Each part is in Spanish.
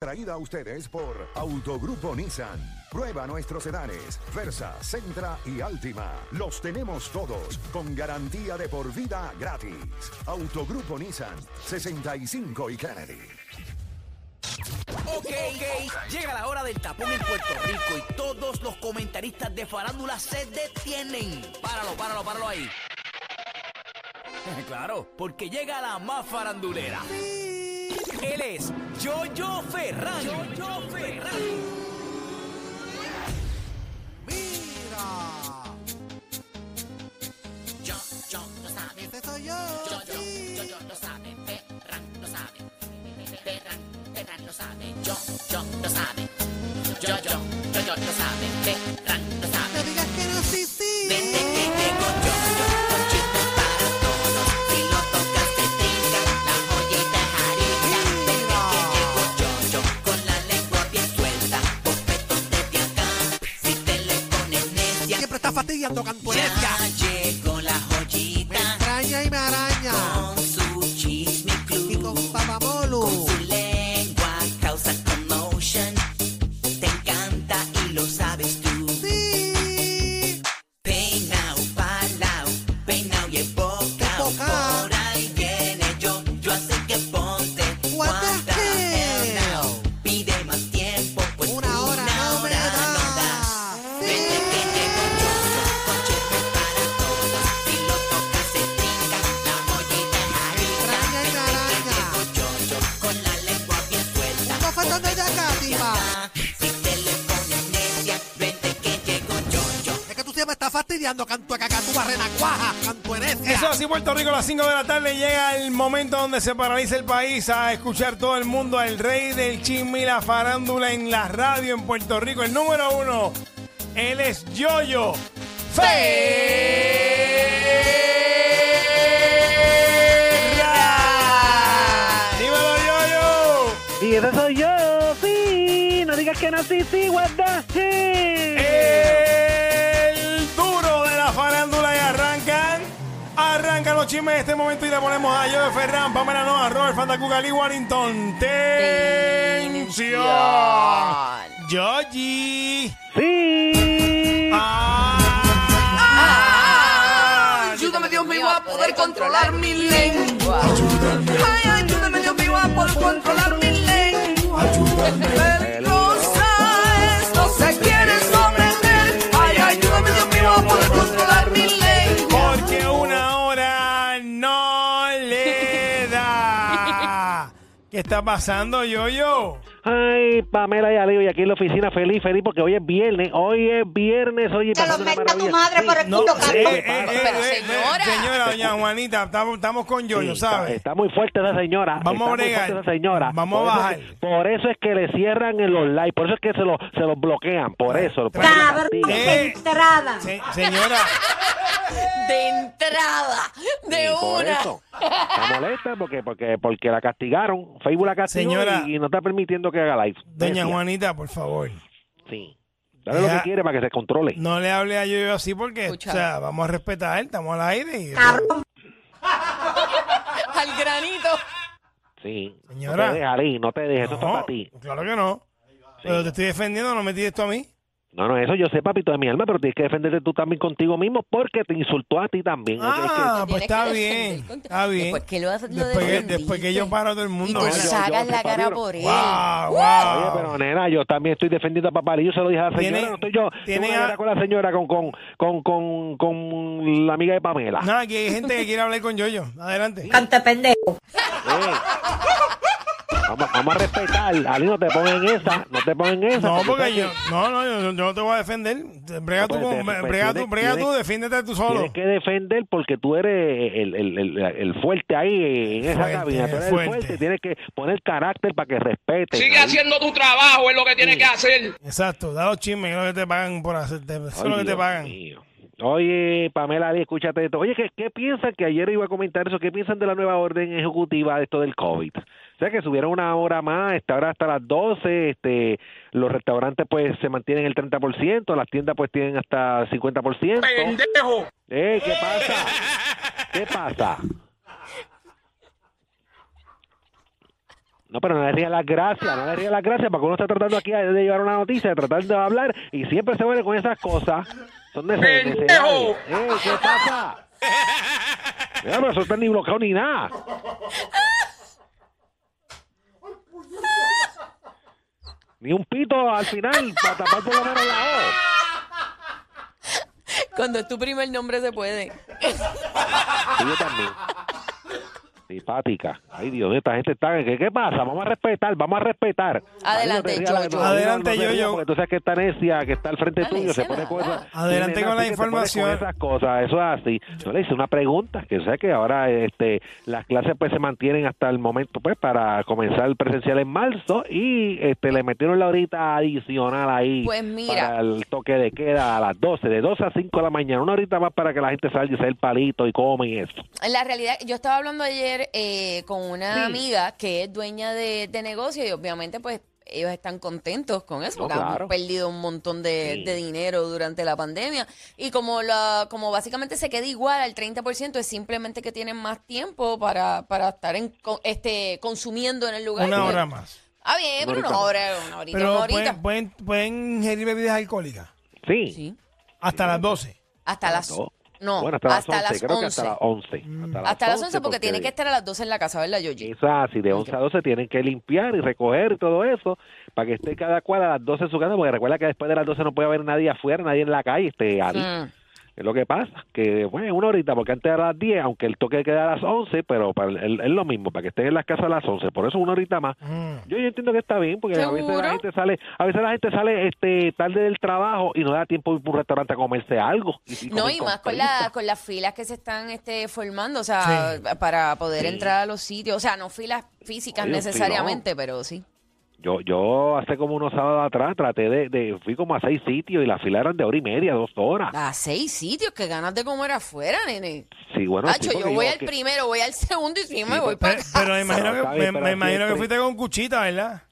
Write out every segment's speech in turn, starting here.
Traída a ustedes por Autogrupo Nissan. Prueba nuestros sedanes, Versa, Centra y Altima. Los tenemos todos con garantía de por vida gratis. Autogrupo Nissan, 65 y Kennedy. Ok, ok, llega la hora del tapón en Puerto Rico y todos los comentaristas de farándula se detienen. Páralo, páralo, páralo ahí. Claro, porque llega la más farandulera. Él es Jojo Ferran. Jojo Ferran. Mira, Yo, yo, lo sabe. ese soy yo. Yo, yo, sí. yo, yo, lo sabe. Ferran lo sabe. Ferran, Ferran lo sabe. Yo, yo, lo sabe. Yo, yo, yo, yo, lo sabe. Ferran está fastidiando cantuecia. Fastidiando canto a cacatú, barrena cuaja, cantuerecia. Eso así, Puerto Rico, a las 5 de la tarde llega el momento donde se paraliza el país a escuchar todo el mundo al rey del chisme y la farándula en la radio en Puerto Rico. El número uno, él es Yoyo Ferran. Dímelo, Yoyo. Y ese soy yo, sí. No digas que no, sí, sí, what the shit. Chismes en este momento y le ponemos a Yoyo Ferran, Pamela Noa, Robert Fandacugali, Warrington. ¡Tensión! Yoyi. Sí. Ah. Ayúdame, Dios mío, a poder controlar mi lengua. Ay, ayúdame, Dios mío, a poder está pasando, Yoyo? Ay, Pamela y Aleo, y aquí en la oficina feliz, feliz, porque hoy es viernes. Hoy es viernes, oye, Te lo meta tu madre Sí. por el No, culo, eh, eh, eh, Pero, eh, señora. señora, doña Juanita, estamos, estamos con Yoyo, Sí, ¿sabes? Está, está muy fuerte esa señora. Vamos a está muy bregar. fuerte esa señora. Vamos a Por bajar. por eso es que le cierran en los likes, por eso es que se los se los bloquean, por eso. por Cabrón, de entrada. Se- señora, De entrada, de Por una. eso. Está molesta porque, porque, porque la castigaron. Facebook la castigó Señora. y, y no está permitiendo que haga live. doña Decía. Juanita, por favor. Sí. Dale lo que quiere para que se controle. No le hable a Yoyo así porque, Escucha. o sea, vamos a respetar, estamos al aire. Y. Al granito. Sí. Señora. No te dejes, no te dejes. Eso está No, para ti. claro que no. Pero te estoy defendiendo, no me tires esto a mí. No, no, eso yo sé, papito de mi alma, pero tienes que defenderte tú también contigo mismo porque te insultó a ti también. Ah, pues está bien. Está bien. Después que lo, lo Después que, después que yo paro a todo el Y mundo. tú ¿verdad? sacas yo- la yo- cara por él. Wow, wow. Oye, pero nena, yo también estoy defendiendo a Papalillo, se lo dije a la señora, Tiene- no estoy yo. tiene Tengo una a- con la señora, con, con, con, con, con la amiga de Pamela. No, aquí hay gente que quiere hablar con Yoyo. Adelante. Eh. Vamos, vamos a respetar, Ali, no te pongas en esa, no te pongas en esa. No, porque yo, no, no, yo, yo no te voy a defender. Brega No, tú, pues, pues, brega tú, tienes- brega tú, defiéndete tú solo. Tienes que defender porque tú eres el, el, el, el fuerte ahí en esa Fuerte, cabina. Tú eres fuerte. el fuerte. Tienes que poner carácter para que respete. Sigue haciendo tu trabajo, es lo que tienes que hacer. Exacto, da los chismes, es lo que te pagan por hacerte. Eso es lo que te pagan. Oye, Pamela, escúchate esto. Oye, ¿qué, ¿qué piensan? Que ayer iba a comentar eso. ¿Qué piensan de la nueva orden ejecutiva de esto del COVID? O sea, que subieron una hora más, esta hora hasta las 12. Este, los restaurantes, pues, se mantienen el 30%. Las tiendas, pues, tienen hasta 50%. ¡Pendejo! Eh, ¿Qué pasa? ¿Qué pasa? No, pero no le rías las gracias, no le rías las gracias, porque uno está tratando aquí de llevar una noticia, de tratar de hablar, y siempre se vuelve con esas cosas. Son nece- ¡Pendejo! Eh, ¿Qué pasa? Mira, pero eso está ni bloqueado ni nada. Ni un pito al final para tapar por lo menos la O. Cuando es tu primer nombre se puede. Yo también. Simpática. Ay, Dios mío, esta gente está... ¿Qué, qué pasa? Vamos a respetar, vamos a respetar. Adelante, Ay, no no, no, Adelante, no rías, Yoyo. Porque tú sabes que esta necia que está al frente Dale, tuyo se pone cosas... Adelante con la información. esas cosas, eso es así. Yo le hice una pregunta, que sé que ahora este las clases pues se mantienen hasta el momento pues para comenzar el presencial en marzo y este le metieron la horita adicional ahí Pues mira. para el toque de queda a las 12, de 12 a 5 de la mañana, una horita más para que la gente salga y se dé el palito y come y eso. En la realidad, yo estaba hablando ayer eh, con una Sí. amiga que es dueña de, de negocio y obviamente pues ellos están contentos con eso No, porque claro. han perdido un montón de, Sí. de dinero durante la pandemia y como la como básicamente se queda igual al 30% es simplemente que tienen más tiempo para, para estar en, co- este consumiendo en el lugar. Una Pues, hora más. Ah, bien, pero Una hora, una horita, Pero una horita. pueden, pueden, pueden ingerir bebidas alcohólicas Sí. Sí. hasta las 12. Hasta las No. No, bueno, hasta, hasta las 11, creo que 11. hasta las 11. Hasta las 11 porque tiene que estar a las 12 en la casa, ¿verdad, Yoyi? Eso es así, de 11 a 12 tienen que limpiar y recoger y todo eso para que esté cada cual a las 12 en su casa, porque recuerda que después de las 12 no puede haber nadie afuera, nadie en la calle, este, Ari. Mm. Es lo que pasa, que bueno, una horita, porque antes era a las 10, aunque el toque queda a las 11, pero para el- es lo mismo, para que estén en las casas a las 11, por eso una horita más. Mm. Yo, yo entiendo que está bien, porque a veces la gente sale, a veces la gente sale este tarde del trabajo y no da tiempo de ir por un restaurante a comerse algo. Y, y No, y más con, la, con las filas que se están este, formando, o sea, Sí. para poder Sí. entrar a los sitios. O sea, no filas físicas Oye, necesariamente, pero sí. Yo, yo hace como unos sábados atrás traté de, de, fui como a seis sitios y la fila eran de hora y media, dos horas. A seis sitios, que ganas de comer afuera, nene. Sí, bueno, Nacho, sí, yo voy yo al que- primero, voy al segundo y sí me voy Pero, para pero me imagino, que, me, pero me imagino que fuiste con cuchita, ¿verdad?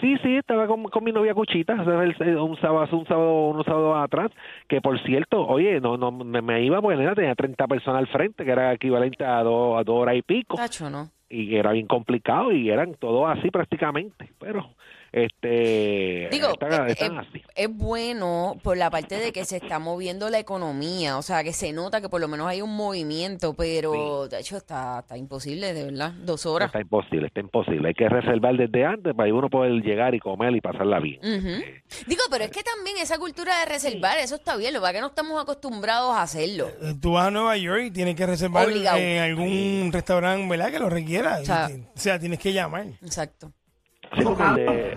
Sí, sí, estaba con, con mi novia Cuchita un sábado, un sábado, unos sábados atrás, que por cierto, oye, no, no, me, me iba porque nena tenía 30 personas al frente, que era equivalente a dos, a dos horas y pico, Tacho, ¿no? Y era bien complicado, y eran todos así prácticamente, pero, este, Digo, están, eh, están eh, así. es bueno por la parte de que se está moviendo la economía, o sea, que se nota que por lo menos hay un movimiento, pero de hecho está, está imposible, de verdad, dos horas. Está imposible, está imposible. Hay que reservar desde antes para uno poder llegar y comer y pasarla bien. Ujú. Digo, pero es que también esa cultura de reservar, eso está bien, lo que pasa es que no estamos acostumbrados a hacerlo. Tú vas a Nueva York y tienes que reservar Obligado. en algún restaurante, ¿verdad? Que lo requiera. O sea- o sea, tienes que llamar. Exacto. De-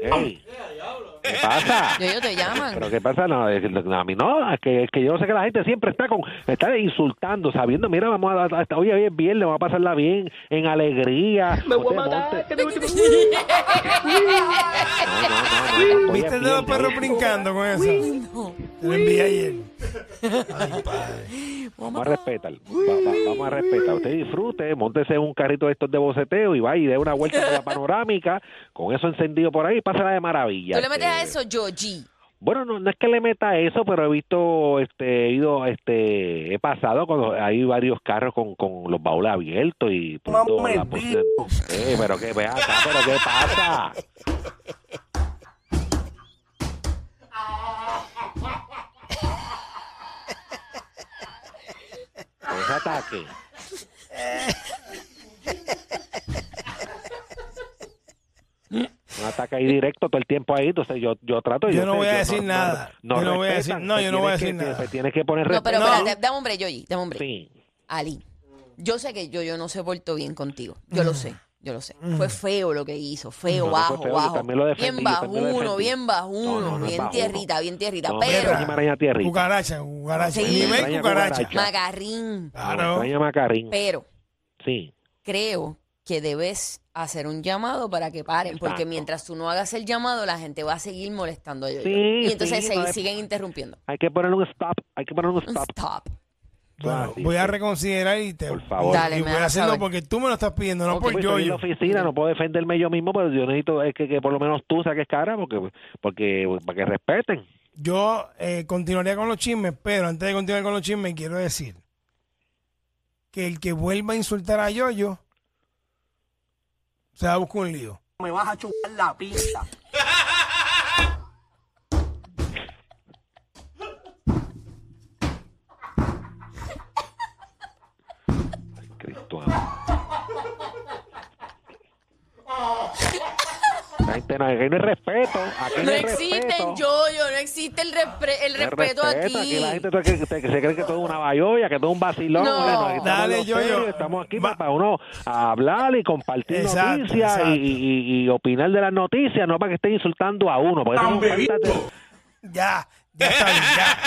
Ey, ¿Qué pasa? Y ellos te llaman. Pero qué pasa, no, es que- a mí no, es que, es que yo sé que la gente siempre está con, está insultando, sabiendo, mira, vamos a, a- hoy es viernes, vamos a pasarla bien, en alegría. Me voy a matar. ¿Viste el de los perros brincando con eso? Te lo envié ayer. Ay, padre. Vamos a respetar, va- va- vamos a respetar. Usted disfrute, montese en un carrito de estos de boceteo y va y dé una vuelta por la panorámica, con eso encendido por ahí, pásala de maravilla. Tú le metes a Este, eso. Bueno, no, no es que le meta eso, pero he visto, este, he ido, este, he pasado cuando hay varios carros con, con los baúles abiertos y punto la posición. Eh, pero que vea acá, pero qué pasa. Ataque? Un ataque ahí directo todo el tiempo ahí, entonces yo, yo trato. Yo sé, no voy a decir no- nada. No, Yo no voy a decir- no, yo no voy a decir que- nada. te tienes que poner No, pero espérate, dame hombre, Yoyi, dame hombre. Sí. Ali, yo sé que yo, yo no se portó bien contigo. Yo lo sé, yo lo sé. Fue feo lo que hizo, feo, No, bajo, feo, yo bajo. lo defendí, bien yo bajuno, bien bajuno, No, no, bien bajuno. tierrita, bien tierrita. No, pero, tierrita. Cucaracha, cucaracha. Sí. Nivel cucaracha. Me Claro. Macarín. Pero Sí. creo que debes hacer un llamado para que paren, porque Exacto. mientras tú no hagas el llamado, la gente va a seguir molestando a Yoyo. Sí, y entonces sí, se siguen interrumpiendo. Hay que poner un stop. Hay que poner un Un stop. Bueno, voy a reconsiderar y te Por favor. Dale, y voy a hacerlo saber. porque tú me lo estás pidiendo, no Ok. por Pues yo. estoy en la oficina, no puedo defenderme yo mismo, pero yo necesito es que, que por lo menos tú saques cara porque, porque para que respeten. Yo eh, continuaría con los chismes, pero antes de continuar con los chismes, quiero decir que el que vuelva a insultar a Yoyo se va a buscar un lío. Me vas a chupar la pinta. Gente no, aquí no hay respeto. Aquí No hay existe respeto. el yoyo, no existe el, repre- el hay respeto aquí. Aquí la gente todo que, que se cree que todo es una bayoya, que todo es un vacilón. No. Bueno, aquí estamos Dale, Yoyo. Estamos aquí Va- para uno hablar y compartir Exacto, noticias exacto. Y, y- y opinar de las noticias, no para que estén insultando a uno. Porque de- Ya, ya está bien, ya.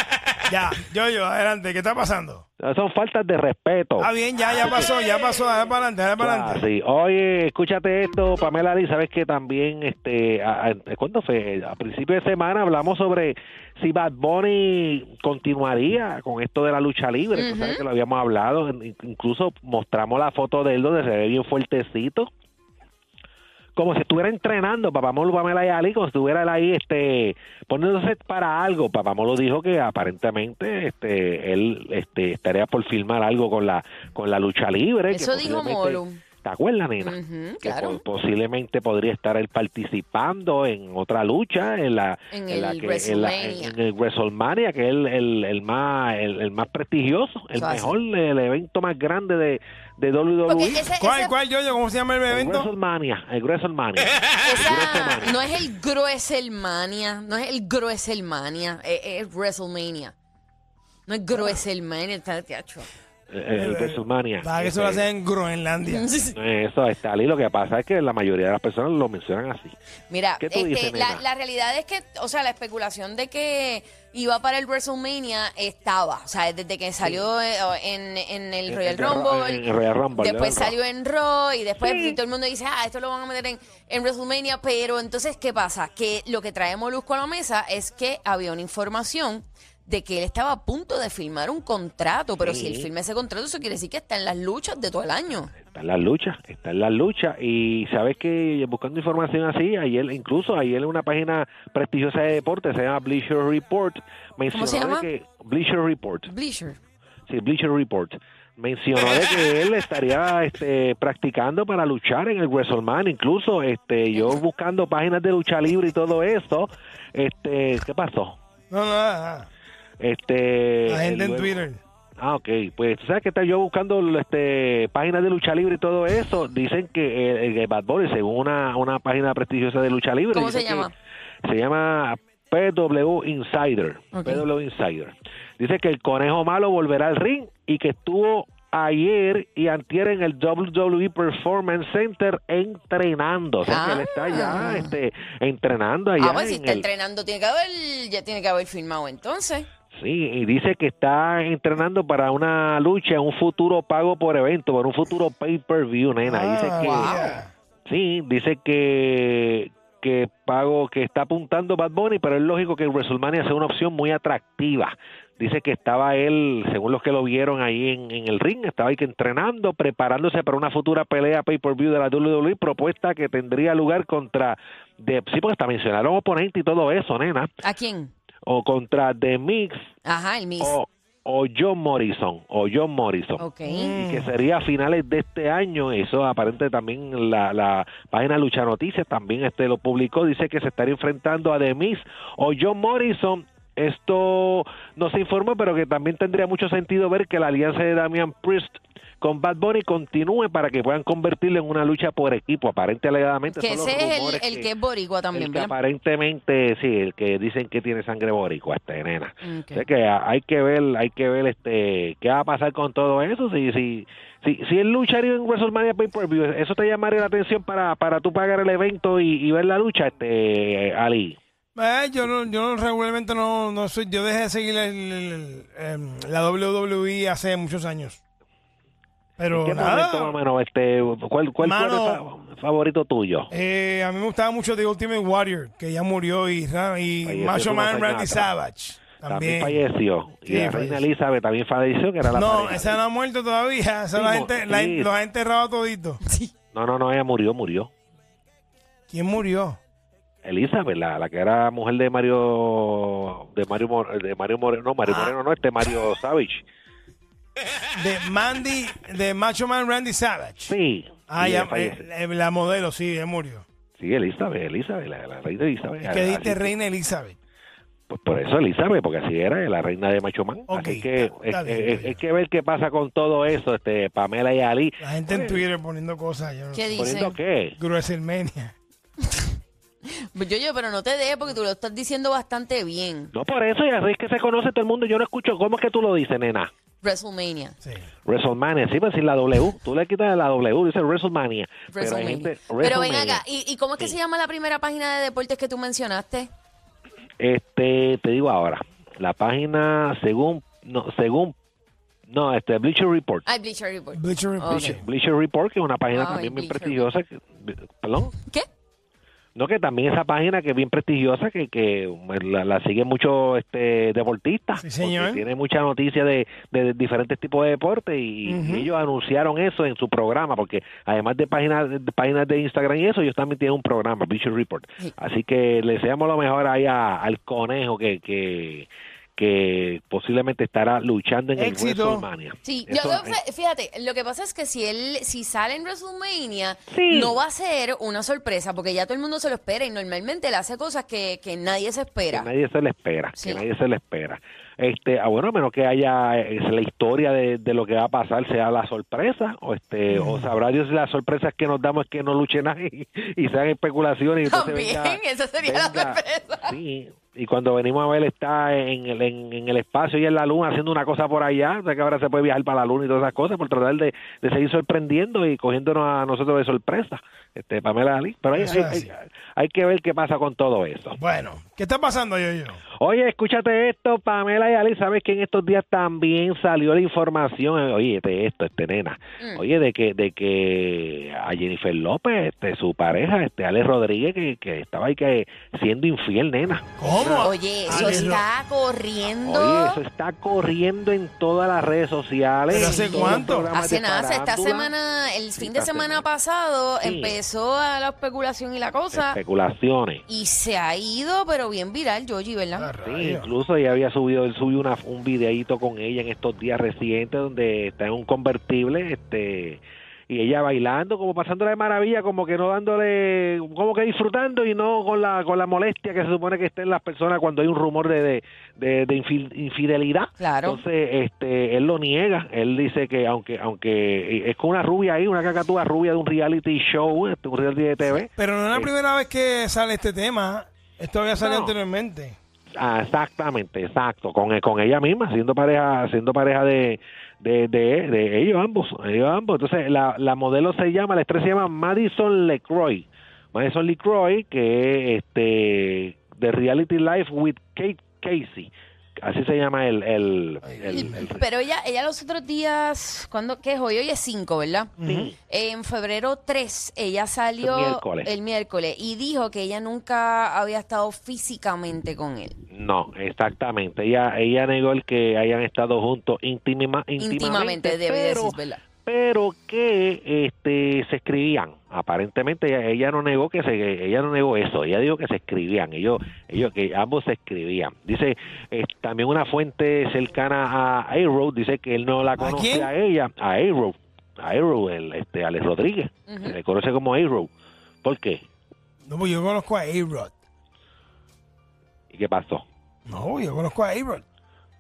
Ya, Yoyo, adelante, ¿qué está pasando? Son faltas de respeto. Ah, bien, ya, ya pasó, ya pasó, dale para adelante, dale para Ah, adelante. sí. Oye, escúchate esto, Pamela Lee, sabes que también, este, a- a- ¿cuándo fue? A principio de semana hablamos sobre si Bad Bunny continuaría con esto de la lucha libre, Tú sabes que lo habíamos hablado, in- incluso mostramos la foto de él donde se ve bien fuertecito. Como si estuviera entrenando, Papamolo, Pamela y Ali, como si estuviera ahí, este, poniéndose para algo. Papamolo dijo que aparentemente, este, él, este, estaría por filmar algo con la, con la lucha libre. que Eso dijo Molo. ¿Te acuerdas, nena? Que claro. po- posiblemente podría estar él participando en otra lucha, en la, En la el que, en, la- WrestleMania. en el WrestleMania, que es el, el, el más el, el más prestigioso, el Eso mejor, el evento más grande de, de WWE. Ese, ¿Cuál, ese- cuál, Yoyo? ¿Cómo se llama el el evento? WrestleMania, el WrestleMania. esa- no es el Grueselmania, no es el Grueselmania, es, es WrestleMania. No es Grueselmania, está teatro. El, el WrestleMania. Ah, que eso lo Este, hacen en Groenlandia. Eso está ahí. Lo que pasa es que la mayoría de las personas lo mencionan así. Mira, ¿Qué tú este, dices, la, nena? la realidad es que, o sea, la especulación de que iba para el WrestleMania estaba, o sea, desde que salió eh, en, en el Royal el Rumble, en el Royal Rumble, después salió en Raw y después Sí. todo el mundo dice, ah, esto lo van a meter en, en WrestleMania, pero entonces, ¿qué pasa? Que lo que trae Molusco a la mesa es que había una información de que él estaba a punto de firmar un contrato, pero si él firma ese contrato, eso quiere decir que está en las luchas de todo el año. Está en las luchas, está en las luchas. Y sabes que buscando información así, ayer, incluso ayer en una página prestigiosa de deporte, se llama Bleacher Report, mencionó se llama? de que Bleacher Report, Bleacher. sí, Bleacher Report, mencionó de que él estaría este, practicando para luchar en el WrestleMania. Incluso este, yo buscando páginas de lucha libre y todo eso, este, ¿qué pasó? No, no, nada. Este, La gente en Twitter. Ah, ok. Pues tú sabes que está yo buscando este, páginas de lucha libre y todo eso. Dicen que el, el Bad Bunny, según una, una página prestigiosa de lucha libre, ¿Cómo se llama? Se llama PW Insider. Ok. PW Insider. Dice que el conejo malo volverá al ring y que estuvo ayer y antier en el WWE Performance Center entrenando. O sea que él está Ah. ya este, entrenando allá Ah, pues si en está el- entrenando, tiene que haber, ya tiene que haber firmado entonces. Sí, y dice que está entrenando para una lucha un futuro pago por evento, por un futuro pay-per-view, nena. Dice Ah, que yeah. sí, dice que que pago que está apuntando Bad Bunny, pero es lógico que WrestleMania sea una opción muy atractiva. Dice que estaba él, según los que lo vieron ahí en, en el ring, estaba ahí que entrenando, preparándose para una futura pelea pay-per-view de la WWE, propuesta que tendría lugar contra, de, sí, porque hasta mencionaron oponente y todo eso, nena, ¿A quién? O contra The Mix Ajá, el Miss. o, o John Morrison o John Morrison Ok. y que sería a finales de este año eso aparente también la, la página Lucha Noticias también este lo publicó dice que se estaría enfrentando a The Miz o John Morrison esto no se informó, pero que también tendría mucho sentido ver que la alianza de Damian Priest con Bad Bunny continúe para que puedan convertirlo en una lucha por equipo. Aparente alegadamente Que ese es el, el que es boricua también, el que ¿verdad? aparentemente sí, el que dicen que tiene sangre boricua, este nena. Ok. O sea que hay que ver, hay que ver este qué va a pasar con todo eso. Si si si, si él lucharía en WrestleMania Pay Per View, eso te llamaría la atención para para tú pagar el evento y, y ver la lucha, este Ali. Eh, yo no, yo no- regularmente no, no soy, yo dejé de seguir el- el- el, em, la WWE hace muchos años. Pero ¿En qué nada, momento más o menos este cuál cuál Mano. fue el fa- favorito tuyo? eh, a mí me gustaba mucho The Ultimate Warrior, que ya murió, y, y Falleció Macho Man Randy. Savage. También, También. falleció. Sí, y la reina falleció. Elizabeth también falleció, que era la No, pareja. esa no ha muerto todavía. Esa Sí, la gente, la- los ha enterrado todito. No, no, no, ella murió, murió. ¿Quién murió? Elizabeth, la, la que era mujer de Mario de Mario Mor- de Mario Moreno, no, Ah. Mario Moreno no, este Mario Savage. De Mandy, de Macho Man Randy Savage. Sí. Ah, ya, eh, eh, la modelo, sí, ella murió. Sí, Elizabeth, Elizabeth, la, la reina Elizabeth. Es que dijiste Reina Elizabeth. Pues por eso Elizabeth, porque así era, la reina de Macho Man. Ok, Así que está- está es- bien, es- está bien. hay que ver qué pasa con todo eso, este Pamela y Ali. La gente en Twitter poniendo cosas. Yo no ¿Qué sé. dicen? ¿Poniendo qué? WrestleMania. Pues Yo, yo, pero no te dejes porque tú lo estás diciendo bastante bien. No por eso, y así es que se conoce todo el mundo. Yo no escucho, ¿cómo es que tú lo dices, nena? WrestleMania. Sí. WrestleMania, sí, pues sin la W. Tú le quitas la W, dice WrestleMania. Pero hay WrestleMania. Pero ven acá, ¿y, y cómo es que Sí. se llama la primera página de deportes que tú mencionaste? Este, te digo ahora, la página según, no, según, no, este, Bleacher Report. Ah, Bleacher Report. Bleacher Report. Bleacher Report, que es una página también bien prestigiosa. que- ¿Perdón? ¿Qué? No, que también esa página que es bien prestigiosa, que, que la, la siguen muchos este, deportistas. Sí, señor. Tiene mucha noticia de, de diferentes tipos de deportes y, ellos anunciaron eso en su programa, porque además de páginas de, páginas de Instagram y eso, ellos también tienen un programa, Bleacher Report. Sí. Así que le deseamos lo mejor ahí a- al conejo que, que, que posiblemente estará luchando en Éxito. el WrestleMania. Sí, Eso, yo- fíjate, lo que pasa es que si él, si sale en WrestleMania, Sí. no va a ser una sorpresa, porque ya todo el mundo se lo espera y normalmente él hace cosas que, que nadie se espera. Que nadie se le espera, Sí. que nadie se le espera. Este, ah, bueno, a menos que haya eh, la historia de, de lo que va a pasar sea la sorpresa, o este, o sabrá Dios si la sorpresa es que nos damos es que no luche nadie y, sean especulaciones y entonces También, venga- esa sería la sorpresa. Sí, y cuando venimos a ver está en el, en, en el espacio y en la luna haciendo una cosa por allá, o sea que ahora se puede viajar para la luna y todas esas cosas por tratar de, de seguir sorprendiendo y cogiéndonos a nosotros de sorpresa, este Pamela Ali. Pero hay, hay- hay que ver qué pasa con todo eso. Bueno, ¿qué está pasando, yo, yo? Oye, escúchate esto, Pamela y Ali, sabes que en estos días también salió la información, eh, oye, de esto, este nena, Mm. oye, de que de que a Jennifer López, este, su pareja, este Alex Rodríguez, que, que estaba ahí que siendo infiel, nena. ¿Cómo? Oye, eso está corriendo. Oye, eso está corriendo en todas las redes sociales. ¿Pero hace cuánto? Hace nada, esta semana, el Sí, fin de semana semana. pasado, Sí. empezó a la especulación y la cosa, Especulaciones. y se ha ido, pero bien viral, Yogi, ¿verdad? Sí, incluso ella había subido, él subió una, un videíto con ella en estos días recientes donde está en un convertible, este, y ella bailando, como pasándola de maravilla, como que no dándole, como que disfrutando y no con la, con la molestia que se supone que estén las personas cuando hay un rumor de, de, de- de infil- infidelidad. Claro. Entonces, este, él lo niega, él dice que aunque, aunque es con una rubia ahí, una cacatúa rubia de un reality show, este, un reality de TV, Pero no es la Eh, primera vez que sale este tema. Esto había salido No. anteriormente. Ah, exactamente, exacto, con, con ella misma, siendo pareja, siendo pareja de, de, de, de ellos ambos, ellos ambos. Entonces, la, la modelo se llama, la estrella se llama Madison LeCroy. Madison LeCroy, que es este, de Reality Life with Kate Casey. Así se llama el... el, el- el- Pero ella, ella los otros días, ¿cuándo? ¿Qué es hoy? Hoy es 5, ¿verdad? Sí. En febrero 3, ella salió El miércoles. el miércoles y dijo que ella nunca había estado físicamente con él. No, exactamente. Ella, ella negó el que hayan estado juntos íntima, íntimamente, Íntimamente, debe pero, decir, ¿verdad? Pero que este se escribían. Aparentemente ella, ella no negó que se ella no negó eso, ella dijo que se escribían, ellos ellos que ambos se escribían. Dice eh, también una fuente cercana a Arrow dice que él no la conoce a, ella, a Arrow, a Arrow, el este Alex Rodríguez, se le conoce como Arrow. ¿Por qué? No, pues yo conozco a A-Rod. ¿Y qué pasó? No, yo conozco a April.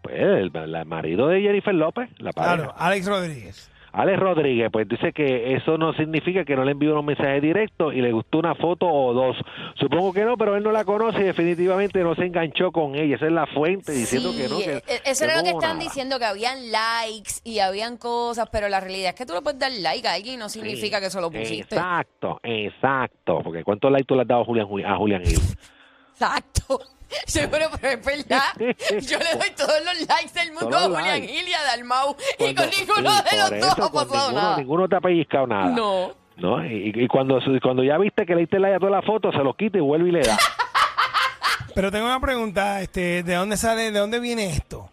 Pues el, el marido de Jennifer López, la pareja. Claro, Alex Rodríguez. Alex Rodríguez, pues dice que eso no significa que no le envió unos mensajes directos y le gustó una foto o dos. Supongo que no, pero él no la conoce y definitivamente no se enganchó con ella. Esa es la fuente diciendo Sí, que no. Que, eh, eso era lo que están nada. diciendo, que habían likes y habían cosas, pero la realidad es que tú le puedes dar like a alguien y no significa que eso lo pusiste. Exacto, exacto. Porque ¿cuántos likes tú le has dado a Julián, a Julián Gil? Exacto. Seguro, pero es verdad. Yo le doy todos los likes del mundo a Julián likes. Gil y a Dalmau y Cuando- con ninguno sí, de los dos ha pasado ninguno, nada. ninguno te ha pellizcado nada. No. ¿no? Y, y cuando, cuando ya viste que le diste like a toda la foto, se los quita y vuelve y le da. Pero tengo una pregunta, este, ¿de dónde sale, de dónde viene esto?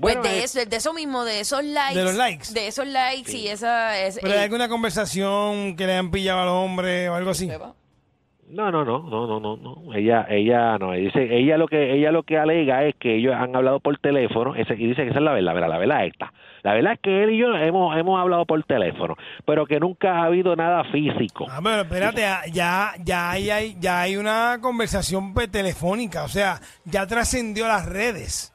Pues Bueno, de, eh, eso, de eso mismo, de esos likes. De los likes. De esos likes y esa... Es, ¿Pero hay eh, alguna conversación que le han pillado al hombre o algo así? No, no, no, no, no, no, no. Ella, ella, no. Dice, ella lo que, ella lo que alega es que ellos han hablado por teléfono. Ese, y dice que esa es la verdad, la verdad es esta. La verdad es que él y yo hemos, hemos hablado por teléfono, pero que nunca ha habido nada físico. Ah, pero espérate, ya, ya, hay, ya hay una conversación telefónica, o sea, ya trascendió las redes.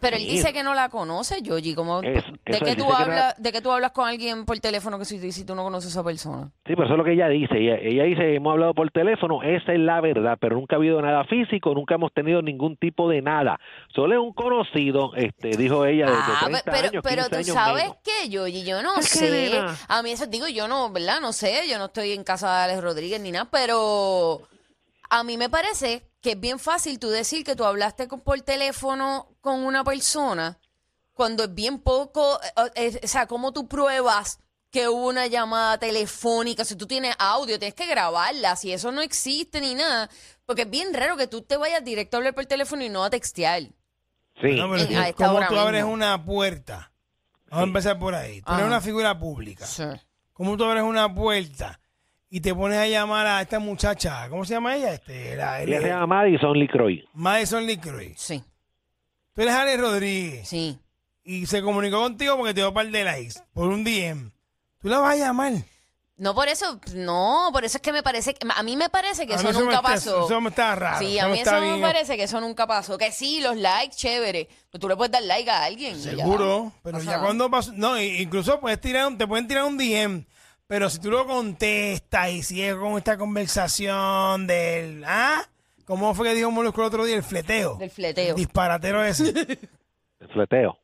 Pero él dice que no la conoce, Yogi. Como, Es- ¿de, qué tú que no hablas, la- ¿De qué tú hablas con alguien por teléfono que si, si tú no conoces a esa persona? Sí, pero eso es lo que ella dice. Ella, ella dice, hemos hablado por teléfono, esa es la verdad, pero nunca ha habido nada físico, nunca hemos tenido ningún tipo de nada. Solo es un conocido, este, dijo ella, de, de Ah, 30 pero, años, pero 15 tú años sabes menos. que Yogi, yo no ¿Qué, sé. A mí eso digo, yo no, ¿verdad? No sé, yo no estoy en casa de Alex Rodríguez ni nada, pero a mí me parece que es bien fácil tú decir que tú hablaste con- por teléfono con una persona cuando es bien poco, eh, eh, o sea, ¿cómo tú pruebas que hubo una llamada telefónica? Si tú tienes audio, tienes que grabarla, si eso no existe ni nada, porque es bien raro que tú te vayas directo a hablar por teléfono y no a textear. Sí. No, pero En- esta ¿Cómo hora tú mismo. abres una puerta? Vamos a empezar por ahí. Tú eres una figura pública. Sí. ¿Cómo tú abres una puerta y te pones a llamar a esta muchacha? ¿Cómo se llama ella? Este, la, Ella se llama Madison Lee Croy. Madison Lee Croy. Sí, Tú eres Alex Rodríguez sí. y se comunicó contigo porque te dio un par de likes por un DM. Tú la vas a llamar. No, por eso, no, por eso es que me parece, que- a mí me parece que A eso me nunca está- pasó. Eso me está raro. Sí, eso a mí eso me parece que eso nunca pasó. Que sí, los likes, chévere. Pero tú le puedes dar like a alguien. ya. Seguro, pero ya cuando pasó, no, incluso puedes tirar, un- te pueden tirar un DM, pero si tú lo contestas y sigues con esta conversación del, ¿ah? ¿Cómo fue que dijo Molusco el otro día? El fleteo. Del fleteo. Disparatero ese. El el fleteo.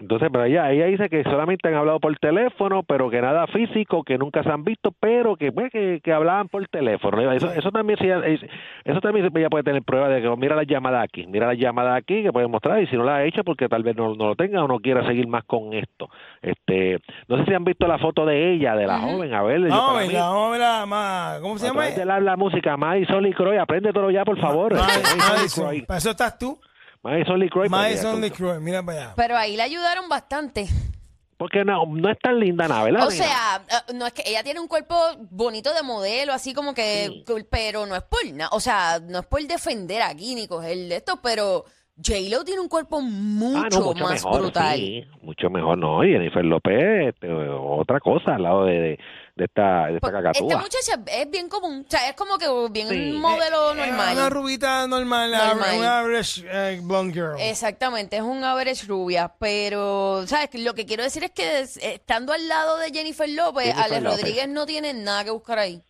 Entonces, pero ella, ella dice que solamente han hablado por teléfono, pero que nada físico, que nunca se han visto, pero que pues, que, que hablaban por teléfono. Eso, eso también sí, es- eso también ella puede tener prueba de que mira la llamada aquí, mira la llamada aquí, que puede mostrar, y si no la ha hecho, porque tal vez no, no lo tenga o no quiera seguir más con esto. Este, no sé si han visto la foto de ella, de la joven, a ver, a para mí, verla, vamos a verla más. ¿Cómo se llama? de la, la música, Madison Lee Croy, apréndetelo ya, por favor. Madison Madison. Croy. Para eso estás tú. Madison Lee Croy, porque- Madison Lee mira para allá. Pero ahí le ayudaron bastante. Porque no, no es tan linda nada, ¿verdad? O nena? sea, eh, no es que ella tiene un cuerpo bonito de modelo, así como que, pero no es por nada, o sea, no es por defender aquí ni coger de esto, pero J-Lo tiene un cuerpo mucho, Ah, no, mucho más mejor, brutal. sí, mucho mejor, no. Y Jennifer López, este, otra cosa al lado de, de, de esta, de esta Pues, cacatúa. Esta muchacha es bien común, o sea, es como que bien Sí. un modelo normal. Una rubita normal, Normal. una average eh, blonde girl. Exactamente, es un average rubia, pero, ¿sabes? Lo que quiero decir es que estando al lado de Jennifer López, Jennifer Alex López. Rodríguez no tiene nada que buscar ahí.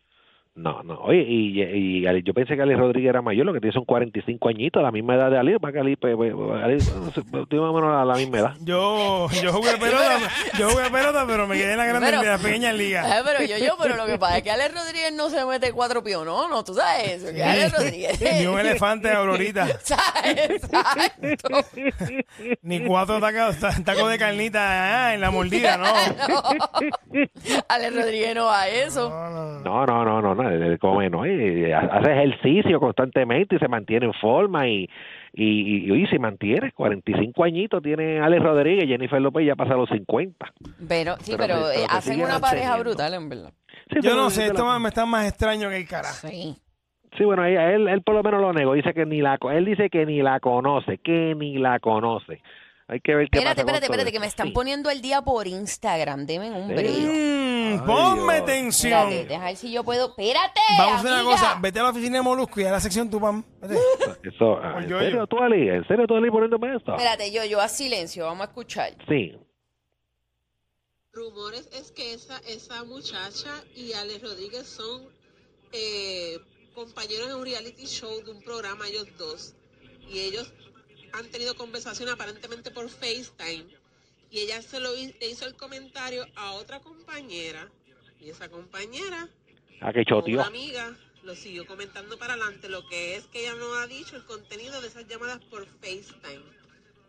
No, no. Oye, y, y, y yo pensé que Alex Rodríguez era mayor, lo que tiene son 45 añitos, la misma edad de Ali, para que Ali, pues, pues, Ali, tiene más o menos la, la misma edad. Yo, yo jugué pelota, yo jugué pelota, pero me quedé en la grande Pero- en las pequeñas ligas. Eh, pero yo, yo, pero lo que pasa es que Alex Rodríguez no se mete cuatro pionos, no, tú sabes eso, que Alex Rodríguez. Ni un elefante de Aurorita, ¿Sabes? Exacto. ni cuatro tacos, ta- tacos de carnita ah, en la mordida, no. Alex Rodríguez no va a eso. No, no, no, no, no, él come, no, y hace ejercicio constantemente y se mantiene en forma y, y, y, oye, se mantiene, 45 añitos tiene Alex Rodríguez, Jennifer López ya pasa los 50. Pero, sí, Pero eh, pero hacen una pareja brutal, en verdad. Sí, Yo no sé, esto me está más extraño que el carajo. Sí. Sí, bueno, ella- él, él por lo menos lo negó, dice que ni la, él dice que ni la conoce, que ni la conoce. Hay que ver qué Espérate, pasa espérate, espérate, que me están Sí. poniendo el día por Instagram. Denme un break. Mm, ponme Dios. tensión. Espérate, deja ver si yo puedo. Espérate. Vamos a hacer una amiga. cosa. Vete a la oficina de Molusco y a la sección tu pam. Vete. Eso, ah, ¿En Yo- serio, yo. tú, Ali? ¿En serio, tú, Ali, poniéndome esto? Espérate, yo, yo a silencio, vamos a escuchar. Sí. rumores es que esa, esa muchacha y Alex Rodríguez son eh, compañeros en un reality show de un programa, ellos dos. Y ellos han tenido conversación aparentemente por FaceTime. Y ella se lo le hizo el comentario a otra compañera. Y esa compañera, ¿A qué una amiga, lo siguió comentando para adelante. Lo que es que ella no ha dicho el contenido de esas llamadas por FaceTime.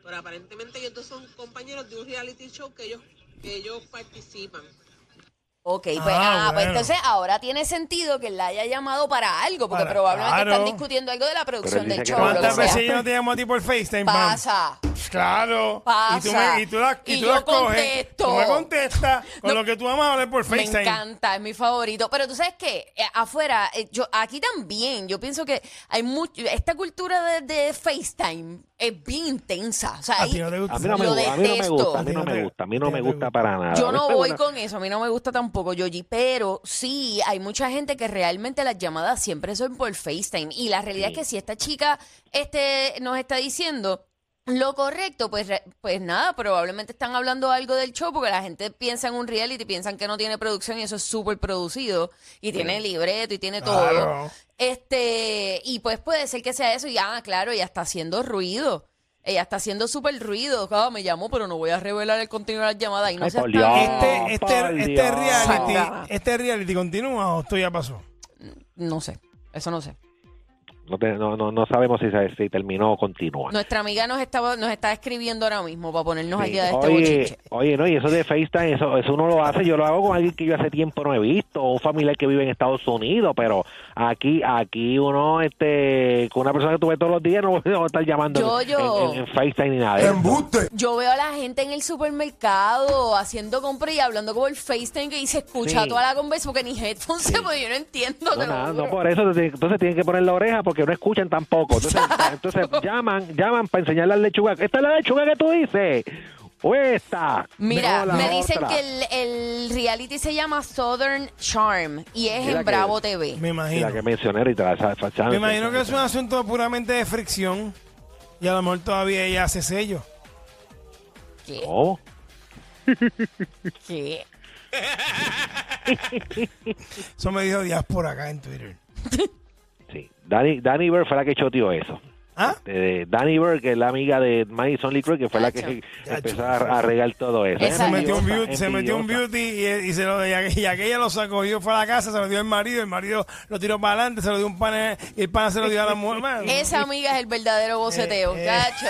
Pero aparentemente ellos dos son compañeros de un reality show que ellos, que ellos participan. Ok, pues, Ah, ah, pues bueno. entonces ahora tiene sentido que la haya llamado para algo, porque Para- probablemente claro. están discutiendo algo de la producción él del dice show. que lo que ¿Cuántas veces yo no te llamo a ti por FaceTime? Pasa. Claro. Pasa. Y tú, me, y tú la, y Y tú yo la coges. contesto. Tú me contestas con No. lo que tú amas hablar por Me FaceTime. encanta, es mi favorito. Pero tú sabes que afuera, eh, yo aquí también, yo pienso que hay mucho, esta cultura de, de FaceTime es bien intensa. O sea, A ahí- ti no te gusta. A mí no me Lo gusta, a mí no me detesto. gusta, a mí no me gusta, a mí no me para nada. Yo no voy con eso, a mí no me gusta tampoco, Yogi, pero sí, hay mucha gente que realmente las llamadas siempre son por FaceTime. Y la realidad es que si esta chica este, nos está diciendo lo correcto, pues, re- pues nada, probablemente están hablando algo del show porque la gente piensa en un reality, piensan que no tiene producción y eso es súper producido y tiene libreto y tiene todo. Claro. Este, y pues puede ser que sea eso y ah, claro, ella está haciendo ruido. Ella está haciendo súper ruido. Ah, me llamó, pero no voy a revelar el contenido de las llamadas. Y no Ay, tan- Dios. Este, este, este reality, este reality continúa o esto ya pasó. No sé, eso no sé. No, te- no, no, no sabemos si, se- si terminó o continúa. Nuestra amiga nos estaba, nos está escribiendo ahora mismo para ponernos al Sí. día de este Oye, bochinche. oye, no, y eso de FaceTime, eso, eso uno lo hace, yo lo hago con alguien que yo hace tiempo no he visto, o un familiar que vive en Estados Unidos, pero aquí, aquí uno, este, con una persona que tú ves todos los días, no va a estar llamando Yo, en- yo. En, en FaceTime ni nada. de. Yo veo a la gente en el supermercado haciendo compras y hablando como el FaceTime que se escucha Sí. toda la conversación porque ni headphones se puede, yo no entiendo. No, nada, no por eso, entonces tienen que poner la oreja porque no escuchan tampoco. Entonces, entonces llaman, llaman para enseñar la lechuga. ¿Esta es la lechuga que tú dices? ¿O esta? Mira, No, me dicen otra. que el, el reality se llama Southern Charm y es Mira en que- Bravo TV. Me imagino. la que mencioné ahorita, Me imagino que es un asunto puramente de fricción. Y a lo mejor todavía ella hace sello. ¿Qué? No. ¿Qué? Eso me dijo Diáspora acá en Twitter. Danny, Danny Bird fue la que choteó eso. ¿Ah? Eh, Danny Bird, que es la amiga de Madison Lee Cruz, que fue la que empezó a, a regar todo eso. Se metió un beauty, se metió un envidiosa. beauty y, y se lo, y, aqu- y aquella lo sacó. Yo fue a la casa, se lo dio al marido, el marido lo tiró para adelante, se lo dio un pan y el pan se lo dio a la mujer. Man, Esa amiga es el verdadero boceteo, Eh, eh. cacho.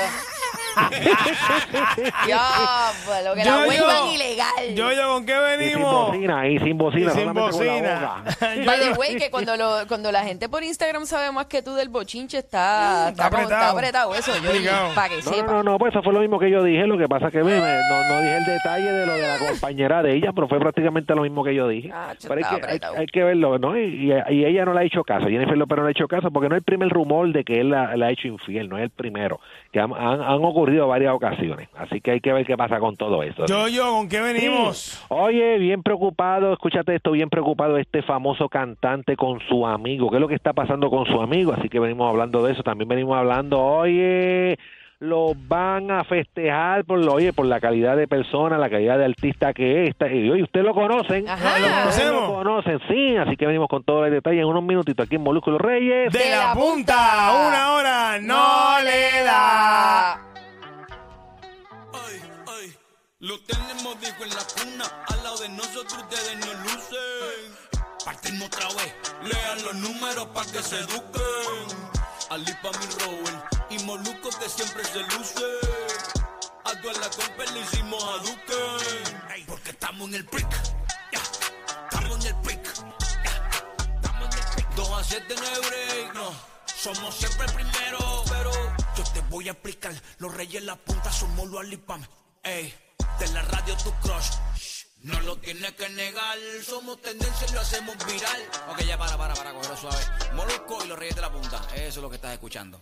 ya, pues lo que Yo, la vuelvan yo. ilegal. Yo, yo, ¿con qué Y sin venimos? bocina, y sin bocina, Y sin solamente con la bocina. boca. Yo, By the yo- way, que cuando, lo, cuando la gente por Instagram sabe más que tú del bochinche, está, Está está, como- está apretado. eso, yo Obligado. para que No, sepa. no, no, no, pues eso fue lo mismo que yo dije. Lo que pasa que me, me- no, no dije el detalle de lo de la compañera de ella, pero fue prácticamente lo mismo que yo dije. Ah, pero hay que, hay, apretado. hay que verlo, ¿no? Y, y- y ella no le ha hecho caso. Jennifer López no le ha hecho caso porque no es el primer rumor de que él la, la ha hecho infiel, no es el primero. Que han, han- han ocurrido varias ocasiones. Así que hay que ver qué pasa con todo eso. yo, yo, ¿con qué venimos? Oye, bien preocupado, escúchate esto, bien preocupado este famoso cantante con su amigo. ¿Qué es lo que está pasando con su amigo? Así que venimos hablando de eso. También venimos hablando, oye, lo van a festejar por lo, oye, por la calidad de persona, la calidad de artista que es. Está- Y oye, ustedes lo conocen. Ajá. ¿Lo conocemos? lo conocen, sí. Así que venimos con todo el detalle en unos minutitos aquí en Molúsculo Reyes. De la punta, una hora no le da. Lo tenemos dijo en la cuna, al lado de nosotros ustedes no lucen. Partimos otra vez, lean los números para que se eduquen. Ali pa' mi Robert y Moluco que siempre se luce. A toda la compa a Duque. Porque estamos en el prick, ya, estamos en el prick, ya, estamos en el prick. 2 a 7 en el break, no. Somos siempre primero, pero yo te voy a explicar. Los reyes en la punta somos los alipam. Ey, de la radio tu crush. No lo tienes que negar. Somos tendencia y lo hacemos viral. Ok, ya para, para, para, cogerlo suave. Molusco y los reyes de la punta. Eso es lo que estás escuchando.